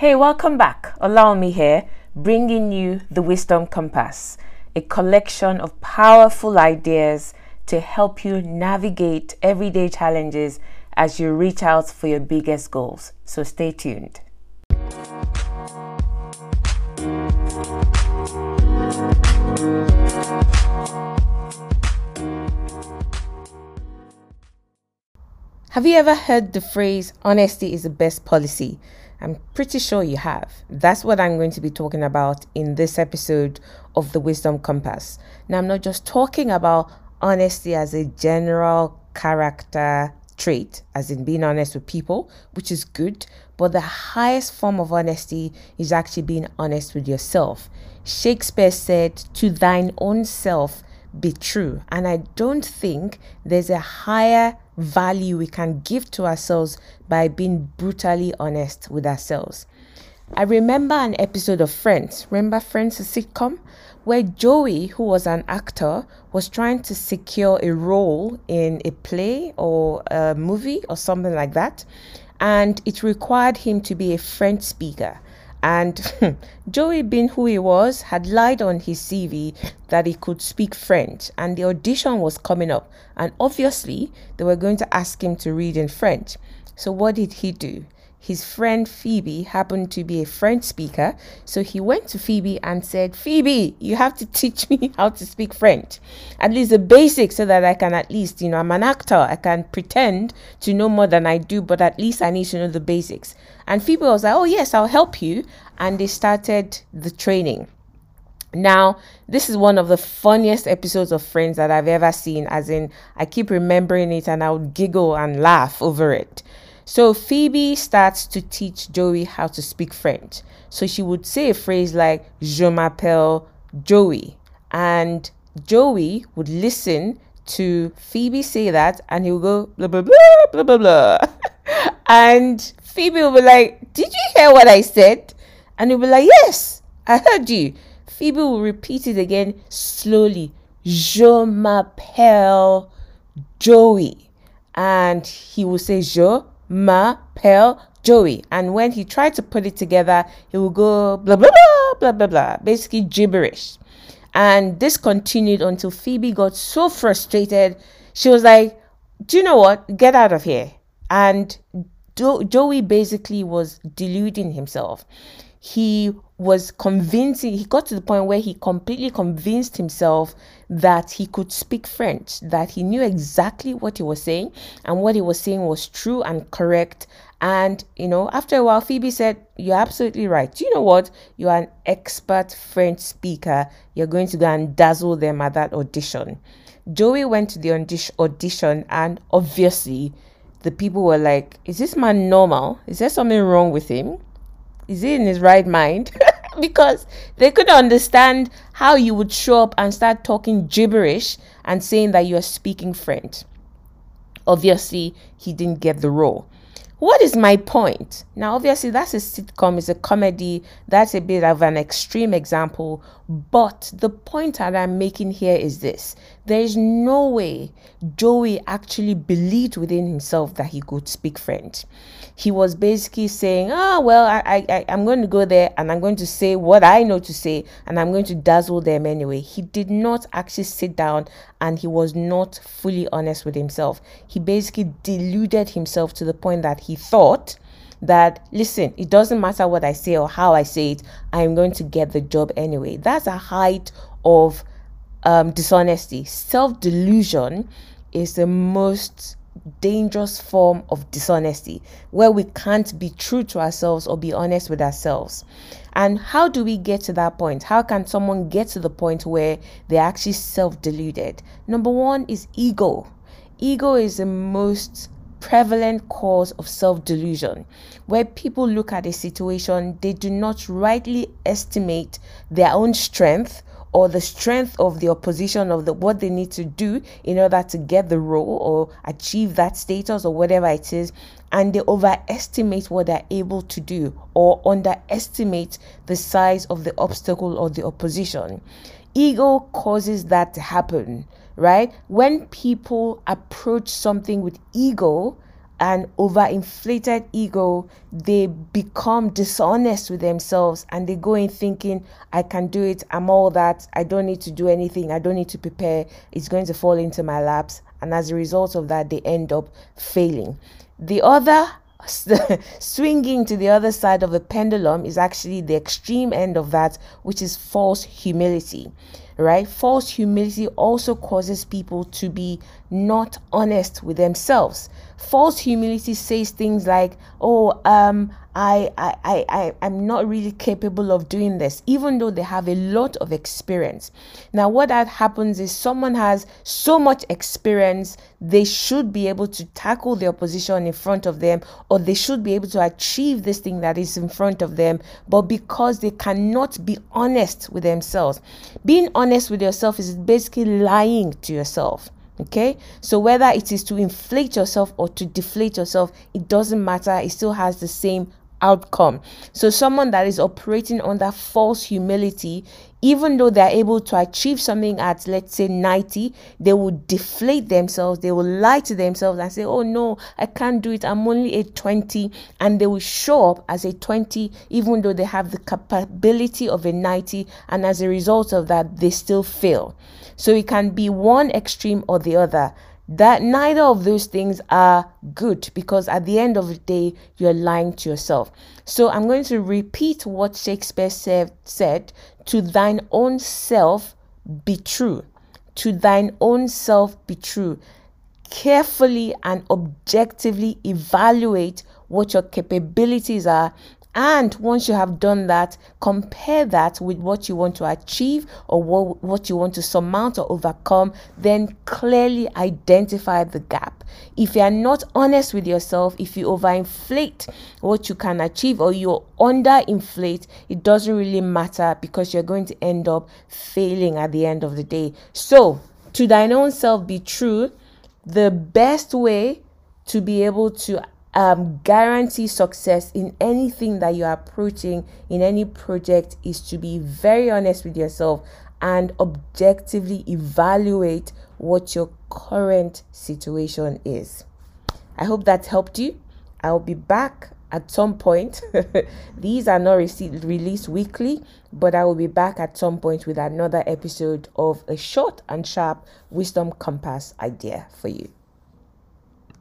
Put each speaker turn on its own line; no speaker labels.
Hey, welcome back. Olawunmi here, bringing you the Wisdom Compass, a collection of powerful ideas to help you navigate everyday challenges as you reach out for your biggest goals. So stay tuned. Have you ever heard the phrase, honesty is the best policy? I'm pretty sure you have. That's what I'm going to be talking about in this episode of the Wisdom Compass. Now, I'm not just talking about honesty as a general character trait, as in being honest with people, which is good, but the highest form of honesty is actually being honest with yourself. Shakespeare said, To thine own self be true. And I don't think there's a higher value we can give to ourselves by being brutally honest with ourselves. I remember an episode of Friends. Remember Friends, a sitcom? Where Joey, who was an actor, was trying to secure a role in a play or a movie or something like that. And it required him to be a French speaker. And Joey, being who he was, had lied on his CV that he could speak French, and the audition was coming up. And obviously, they were going to ask him to read in French. So, what did he do? His friend Phoebe happened to be a French speaker. So he went to Phoebe and said, Phoebe, you have to teach me how to speak French, at least the basics, so that I can at least, you know, I'm an actor. I can pretend to know more than I do, but at least I need to know the basics. And Phoebe was like, Oh, yes, I'll help you. And they started the training. Now, this is one of the funniest episodes of Friends that I've ever seen, as in, I keep remembering it and I would giggle and laugh over it. So Phoebe starts to teach Joey how to speak French. So she would say a phrase like Je m'appelle Joey. And Joey would listen to Phoebe say that and he would go blah blah blah blah blah blah. and Phoebe would be like, Did you hear what I said? And he'll be like, Yes, I heard you. Phoebe will repeat it again slowly. Je m'appelle Joey. And he will say Je m'appelle Joey. And when he tried to put it together, he would go blah, blah, blah, blah, blah, blah, basically gibberish. And this continued until Phoebe got so frustrated. She was like, Do you know what? Get out of here. And jo- Joey basically was deluding himself. He was convincing, he got to the point where he completely convinced himself that he could speak French, that he knew exactly what he was saying, and what he was saying was true and correct. And, you know, after a while, Phoebe said, You're absolutely right. You know what? You are an expert French speaker. You're going to go and dazzle them at that audition. Joey went to the audition, and obviously, the people were like, Is this man normal? Is there something wrong with him? Is he in his right mind? because they couldn't understand how you would show up and start talking gibberish and saying that you're speaking French. Obviously, he didn't get the role. What is my point? Now, obviously, that's a sitcom, it's a comedy, that's a bit of an extreme example. But the point that I'm making here is this there is no way Joey actually believed within himself that he could speak French. He was basically saying, Oh, well, I, I, I'm going to go there and I'm going to say what I know to say and I'm going to dazzle them anyway. He did not actually sit down and he was not fully honest with himself. He basically deluded himself to the point that he he thought that listen it doesn't matter what i say or how i say it i'm going to get the job anyway. That's a height of um, dishonesty. Self-delusion is the most dangerous form of dishonesty where we can't be true to ourselves or be honest with ourselves. And how do we get to that point? How can someone get to the point where they're actually self-deluded? Number one is ego. Ego is the most prevalent cause of self delusion, where people look at a situation, they do not rightly estimate their own strength or the strength of the opposition of the what they need to do in order to get the role or achieve that status or whatever it is and they overestimate what they're able to do or underestimate the size of the obstacle or the opposition. Ego causes that to happen right? When people approach something with ego an overinflated ego, they become dishonest with themselves and they go in thinking, I can do it, I'm all that, I don't need to do anything, I don't need to prepare, it's going to fall into my laps. And as a result of that, they end up failing. The other swinging to the other side of the pendulum is actually the extreme end of that, which is false humility right? False humility also causes people to be not honest with themselves. False humility says things like, "Oh, um, I, I, I, I, I'm not really capable of doing this," even though they have a lot of experience. Now, what that happens is someone has so much experience, they should be able to tackle the opposition in front of them, or they should be able to achieve this thing that is in front of them, but because they cannot be honest with themselves, being honest with yourself is basically lying to yourself. Okay, so whether it is to inflate yourself or to deflate yourself, it doesn't matter, it still has the same outcome. So, someone that is operating under false humility, even though they're able to achieve something at, let's say, 90, they will deflate themselves, they will lie to themselves and say, Oh, no, I can't do it, I'm only a 20. And they will show up as a 20, even though they have the capability of a 90. And as a result of that, they still fail. So, it can be one extreme or the other that neither of those things are good because at the end of the day you're lying to yourself. So i'm going to repeat what shakespeare said, said to thine own self be true. To thine own self be true. Carefully and objectively evaluate what your capabilities are and once you have done that, compare that with what you want to achieve or what, what you want to surmount or overcome. Then clearly identify the gap. If you are not honest with yourself, if you overinflate what you can achieve or you underinflate, it doesn't really matter because you're going to end up failing at the end of the day. So, to thine own self be true. The best way to be able to um, guarantee success in anything that you're approaching in any project is to be very honest with yourself and objectively evaluate what your current situation is. I hope that helped you. I'll be back at some point. These are not received, released weekly, but I will be back at some point with another episode of a short and sharp wisdom compass idea for you.